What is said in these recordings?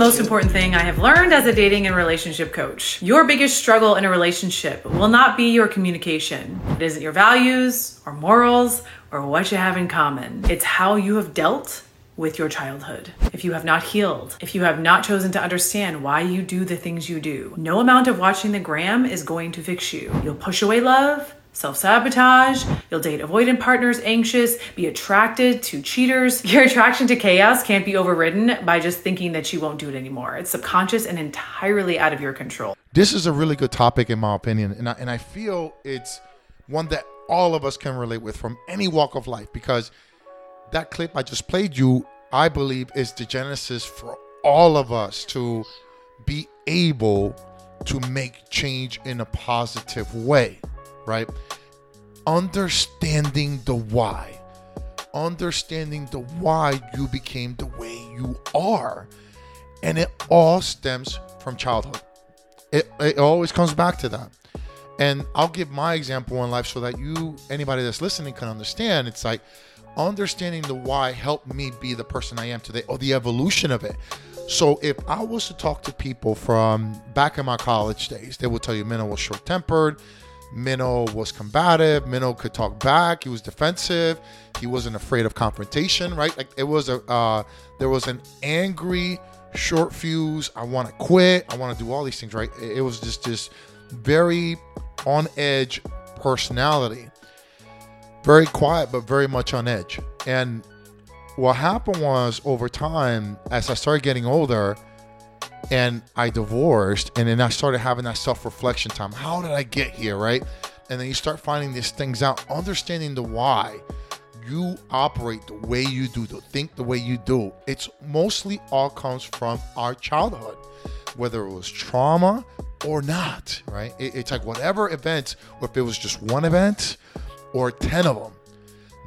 Most important thing I have learned as a dating and relationship coach. Your biggest struggle in a relationship will not be your communication. It isn't your values or morals or what you have in common. It's how you have dealt with your childhood. If you have not healed, if you have not chosen to understand why you do the things you do, no amount of watching the gram is going to fix you. You'll push away love self sabotage, you'll date avoidant partners, anxious, be attracted to cheaters. Your attraction to chaos can't be overridden by just thinking that you won't do it anymore. It's subconscious and entirely out of your control. This is a really good topic, in my opinion, and I, and I feel it's one that all of us can relate with from any walk of life because that clip I just played you, I believe, is the genesis for all of us to be able to make change in a positive way right? Understanding the why. Understanding the why you became the way you are. And it all stems from childhood. It, it always comes back to that. And I'll give my example in life so that you, anybody that's listening, can understand. It's like understanding the why helped me be the person I am today, or the evolution of it. So if I was to talk to people from back in my college days, they will tell you Minnow was short tempered, Minnow was combative. Minnow could talk back. He was defensive. He wasn't afraid of confrontation. Right? Like it was a uh, there was an angry, short fuse. I want to quit. I want to do all these things. Right? It was just this very on edge personality. Very quiet, but very much on edge. And what happened was over time, as I started getting older, and I divorced, and then I started having that self reflection time. How did I get here, right? And then you start finding these things out, understanding the why you operate the way you do, to think the way you do. It's mostly all comes from our childhood, whether it was trauma or not, right? It, it's like whatever event, or if it was just one event or 10 of them,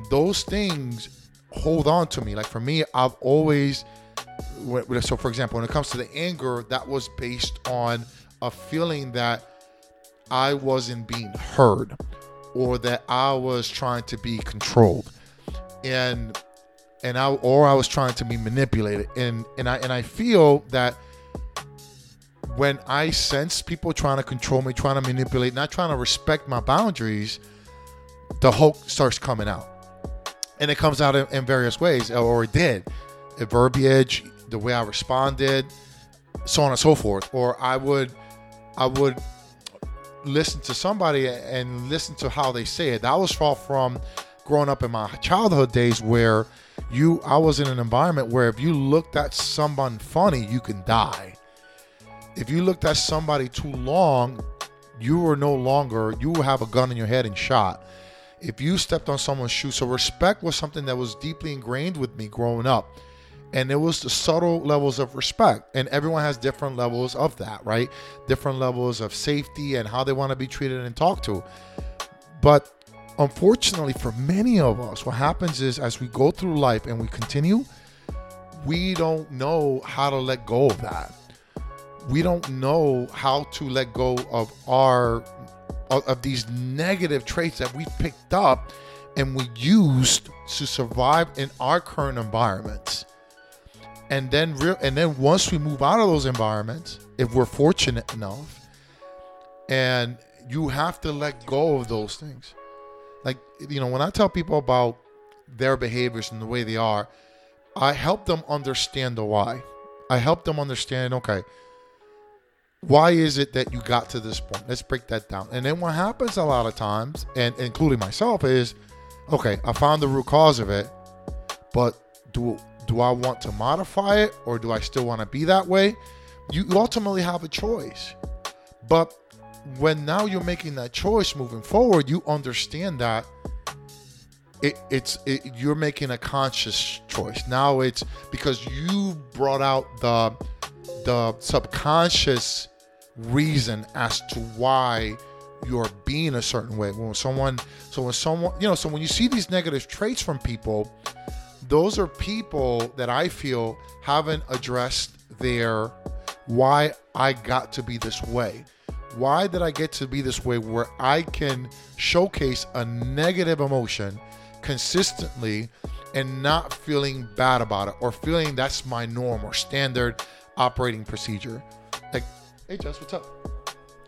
those things hold on to me. Like for me, I've always so for example when it comes to the anger that was based on a feeling that i wasn't being heard or that i was trying to be controlled. And and i or i was trying to be manipulated. And and i and i feel that when i sense people trying to control me trying to manipulate not trying to respect my boundaries the hulk starts coming out. And it comes out in, in various ways or it did verbiage the way I responded, so on and so forth. Or I would, I would listen to somebody and listen to how they say it. That was far from growing up in my childhood days where you, I was in an environment where if you looked at someone funny, you can die. If you looked at somebody too long, you were no longer, you will have a gun in your head and shot. If you stepped on someone's shoe, so respect was something that was deeply ingrained with me growing up and it was the subtle levels of respect. And everyone has different levels of that right? Different levels of safety and how they want to be treated and talked to. But unfortunately for many of us what happens is as we go through life and we continue we don't know how to let go of that. We don't know how to let go of our of, these negative traits that we picked up and we used to survive in our current environments and then real and then once we move out of those environments if we're fortunate enough and you have to let go of those things. Like you know when i tell people about their behaviors and the way they are i help them understand the why. I help them understand okay why is it that you got to this point? Let's break that down. And then what happens a lot of times and including myself is okay i found the root cause of it but do do I want to modify it or do I still want to be that way? You ultimately have a choice. But when now you're making that choice moving forward, you understand that it, it's it, you're making a conscious choice. Now it's because you brought out the the subconscious reason as to why you're being a certain way. When someone, so when someone, you know, so when you see these negative traits from people, those are people that I feel haven't addressed their why I got to be this way. Why did I get to be this way where I can showcase a negative emotion consistently and not feeling bad about it or feeling that's my norm or standard operating procedure. Like, hey, Jess, what's up?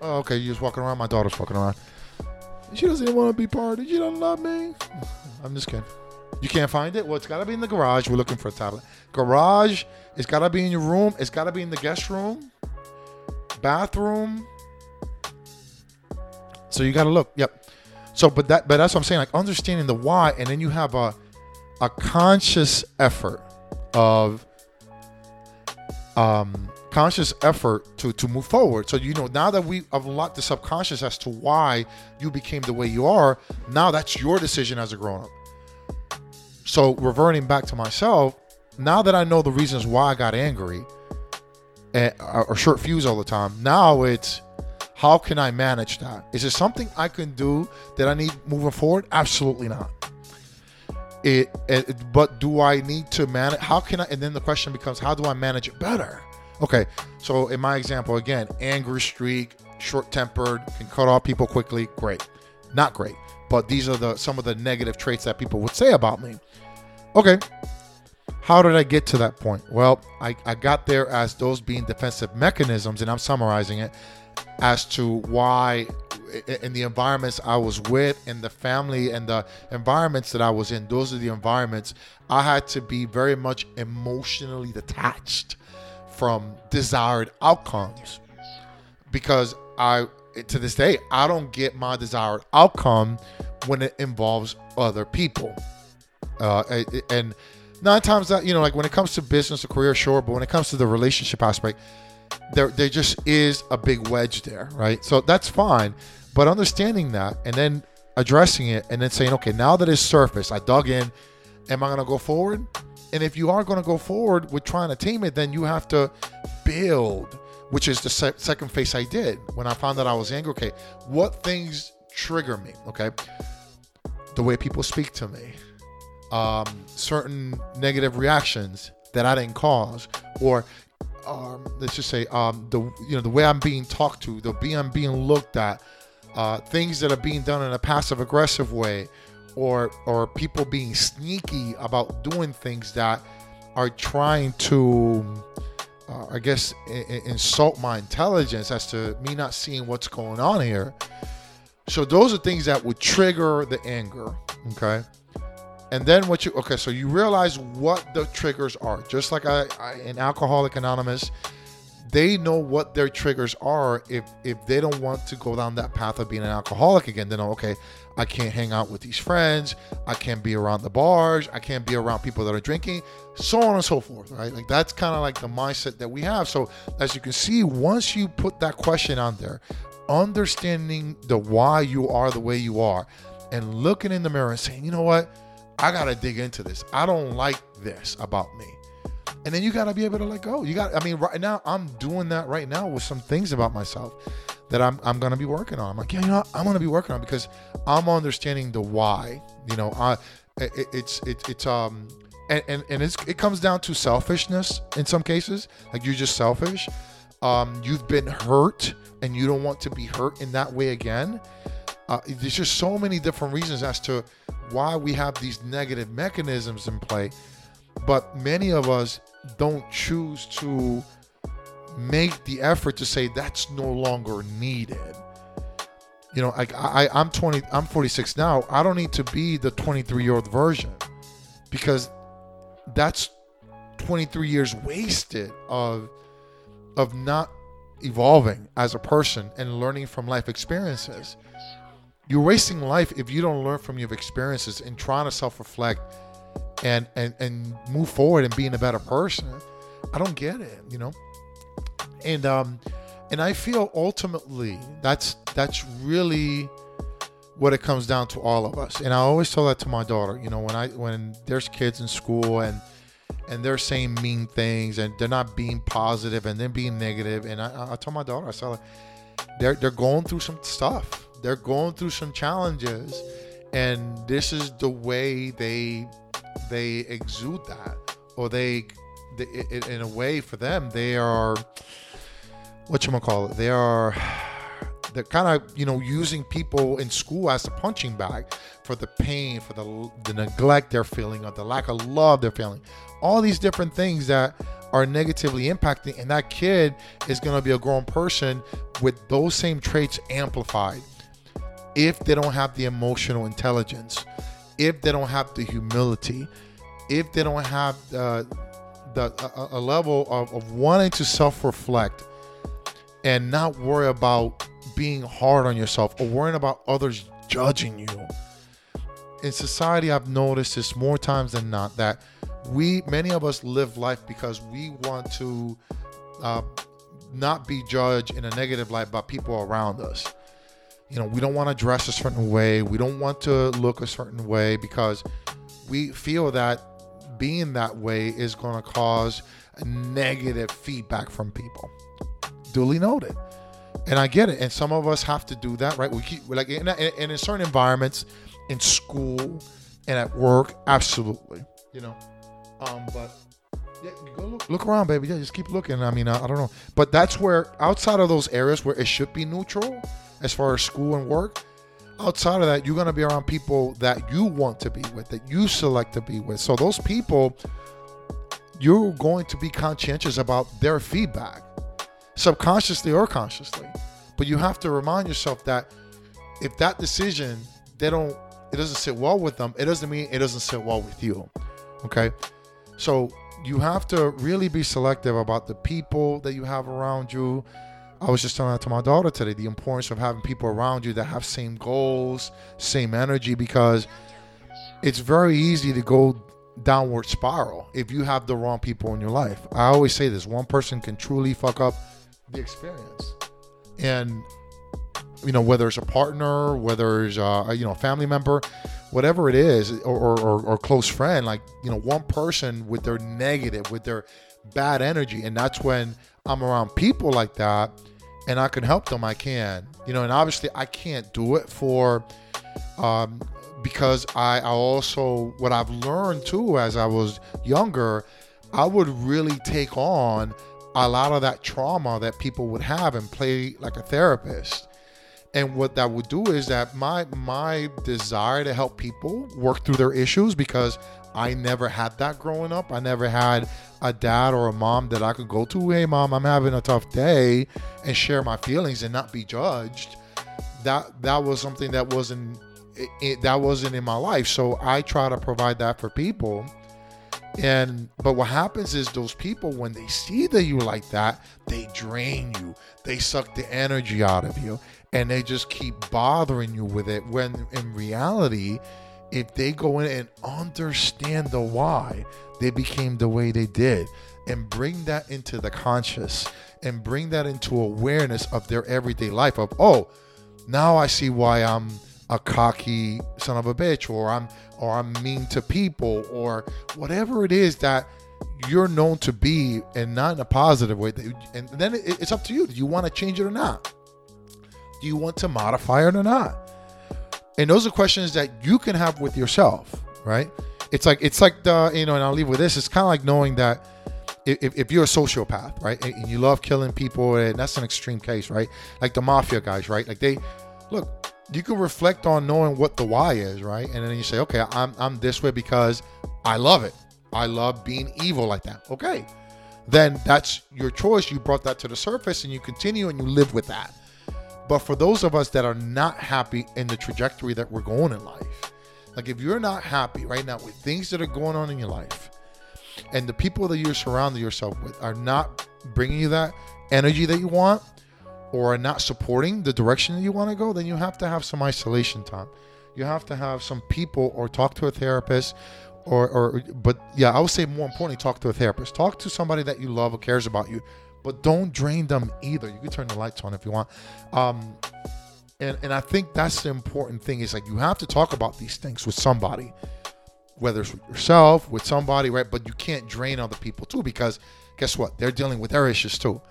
Oh, okay, you just walking around. My daughter's walking around. She doesn't even want to be part. She don't love me. I'm just kidding. You can't find it? Well, it's got to be in the garage. We're looking for a tablet. Garage. It's got to be in your room. It's got to be in the guest room, bathroom. So you got to look. Yep. So, but that, but that's what I'm saying. Like understanding the why, and then you have a, a conscious effort of, um, conscious effort to to move forward. So you know now that we have unlocked the subconscious as to why you became the way you are, now that's your decision as a grown up. So reverting back to myself, now that I know the reasons why I got angry eh, and, or short fuse all the time, now it's how can I manage that? Is it something I can do that I need moving forward? Absolutely not. It, it, but do I need to manage? How can I? And then the question becomes, how do I manage it better? Okay, so in my example again, angry streak, short tempered, can cut off people quickly. Great, not great, but these are the some of the negative traits that people would say about me. Okay. How did I get to that point? Well, I, I got there as those being defensive mechanisms, and I'm summarizing it as to why in the environments I was with in the family and the environments that I was in, those are the environments I had to be very much emotionally detached from desired outcomes because I to this day I don't get my desired outcome when it involves other people. Uh, and nine times that you know, like when it comes to business or career, sure, but when it comes to the relationship aspect, there there just is a big wedge there, right? So that's fine, but understanding that and then addressing it and then saying, okay, now that it's surfaced, I dug in. Am I going to go forward? And if you are going to go forward with trying to tame it, then you have to build, which is the se- second phase I did when I found that I was angry. Okay, what things trigger me? Okay, the way people speak to me, um, certain negative reactions that I didn't cause, or um, let's just say um, the you know the way I'm being talked to, the way I'm being looked at, uh, things that are being done in a passive aggressive way, or or people being sneaky about doing things that are trying to, uh, I guess, I- insult my intelligence as to me not seeing what's going on here. So those are things that would trigger the anger. Okay. And then what you okay, so you realize what the triggers are. Just like I, I in Alcoholic Anonymous, they know what their triggers are. If if they don't want to go down that path of being an alcoholic again, they know okay, I can't hang out with these friends, I can't be around the bars, I can't be around people that are drinking, so on and so forth, right? Like that's kind of like the mindset that we have. So as you can see, once you put that question on there, understanding the why you are the way you are, and looking in the mirror and saying, you know what? I gotta dig into this. I don't like this about me. And then you gotta be able to let go. You got I mean, right now I'm doing that right now with some things about myself that I'm I'm gonna be working on. I'm like, yeah, you know, what? I'm gonna be working on because I'm understanding the why. You know, I it, it's it, it's um and and, and it's, it comes down to selfishness in some cases. Like you're just selfish. Um, you've been hurt and you don't want to be hurt in that way again. Uh, there's just so many different reasons as to why we have these negative mechanisms in play, but many of us don't choose to make the effort to say that's no longer needed. You know, like I, I'm 20, I'm 46 now. I don't need to be the 23 year old version because that's 23 years wasted of of not evolving as a person and learning from life experiences. You're wasting life if you don't learn from your experiences and trying to self-reflect and and and move forward and being a better person. I don't get it, you know. And um and I feel ultimately that's that's really what it comes down to all of us. And I always tell that to my daughter, you know, when I when there's kids in school and and they're saying mean things and they're not being positive and then being negative. And I, I told my daughter, I said, like, they're they're going through some stuff. They're going through some challenges, and this is the way they they exude that, or they, they in a way for them they are what you call it. They are they're kind of you know using people in school as a punching bag for the pain for the, the neglect they're feeling or the lack of love they're feeling. All these different things that are negatively impacting and that kid is going to be a grown person with those same traits amplified. If they don't have the emotional intelligence if they don't have the humility if they don't have the a, a level of, of wanting to self-reflect and not worry about being hard on yourself or worrying about others judging you. In society, I've noticed this more times than not that we, many of us, live life because we want to uh, not be judged in a negative light by people around us. You know, we don't want to dress a certain way, we don't want to look a certain way because we feel that being that way is going to cause negative feedback from people. Duly noted. And I get it. And some of us have to do that, right? We keep like in, in, in certain environments, in school and at work, absolutely. You know, um, but yeah, go look, look around, baby. Yeah, just keep looking. I mean, I, I don't know, but that's where outside of those areas where it should be neutral, as far as school and work, outside of that, you're going to be around people that you want to be with, that you select to be with. So those people, you're going to be conscientious about their feedback, subconsciously or consciously. But you have to remind yourself that if that decision they don't, it doesn't sit well with them, it doesn't mean it doesn't sit well with you. Okay, so you have to really be selective about the people that you have around you I was just telling that to my daughter today the importance of having people around you that have same goals, same energy, because it's very easy to go downward spiral if you have the wrong people in your life. I always say this one person can truly fuck up the experience. And, you know, whether it's a partner, whether it's, a, you know, family member, whatever it is, or, or, or close friend, like, you know, one person with their negative, with their bad energy. And that's when I'm around people like that and I can help them, I can. You know, and obviously I can't do it for um, because I, I also what I've learned too as I was younger, I would really take on a lot of that trauma that people would have and play like a therapist. And what that would do is that my my desire to help people work through their issues because I never had that growing up. I never had a dad or a mom that I could go to, hey mom, I'm having a tough day and share my feelings and not be judged. That that was something that wasn't it, it, that wasn't in my life. So I try to provide that for people. And but what happens is those people when they see that you like that, they drain you. They suck the energy out of you and they just keep bothering you with it when in reality if they go in and understand the why they became the way they did and bring that into the conscious and bring that into awareness of their everyday life of oh now i see why i'm a cocky son of a bitch or i'm or i'm mean to people or whatever it is that you're known to be and not in a positive way and then it's up to you do you want to change it or not do you want to modify it or not and those are questions that you can have with yourself, right? It's like it's like the you know, and I'll leave with this. It's kind of like knowing that if, if you're a sociopath, right, and you love killing people, and that's an extreme case, right? Like the mafia guys, right? Like they look, you can reflect on knowing what the why is, right? And then you say, okay, I'm I'm this way because I love it. I love being evil like that. Okay, then that's your choice. You brought that to the surface, and you continue and you live with that. But for those of us that are not happy in the trajectory that we're going in life, like if you're not happy right now with things that are going on in your life, and the people that you're surrounding yourself with are not bringing you that energy that you want, or are not supporting the direction that you want to go, then you have to have some isolation time. You have to have some people or talk to a therapist or, or but yeah, I would say more importantly, talk to a therapist. Talk to somebody that you love or cares about you but don't drain them either. You can turn the lights on if you want. Um, and and I think that's the important thing is like you have to talk about these things with somebody, whether it's with yourself, with somebody, right? But you can't drain other people too because guess what? They're dealing with their issues too.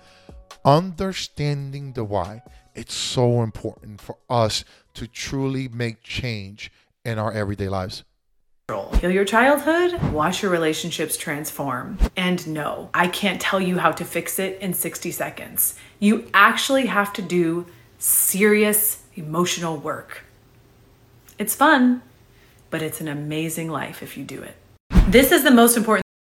Understanding the why. It's so important for us to truly make change in our everyday lives. Heal your childhood, watch your relationships transform. And no, I can't tell you how to fix it in 60 seconds. You actually have to do serious emotional work. It's fun, but it's an amazing life if you do it. This is the most important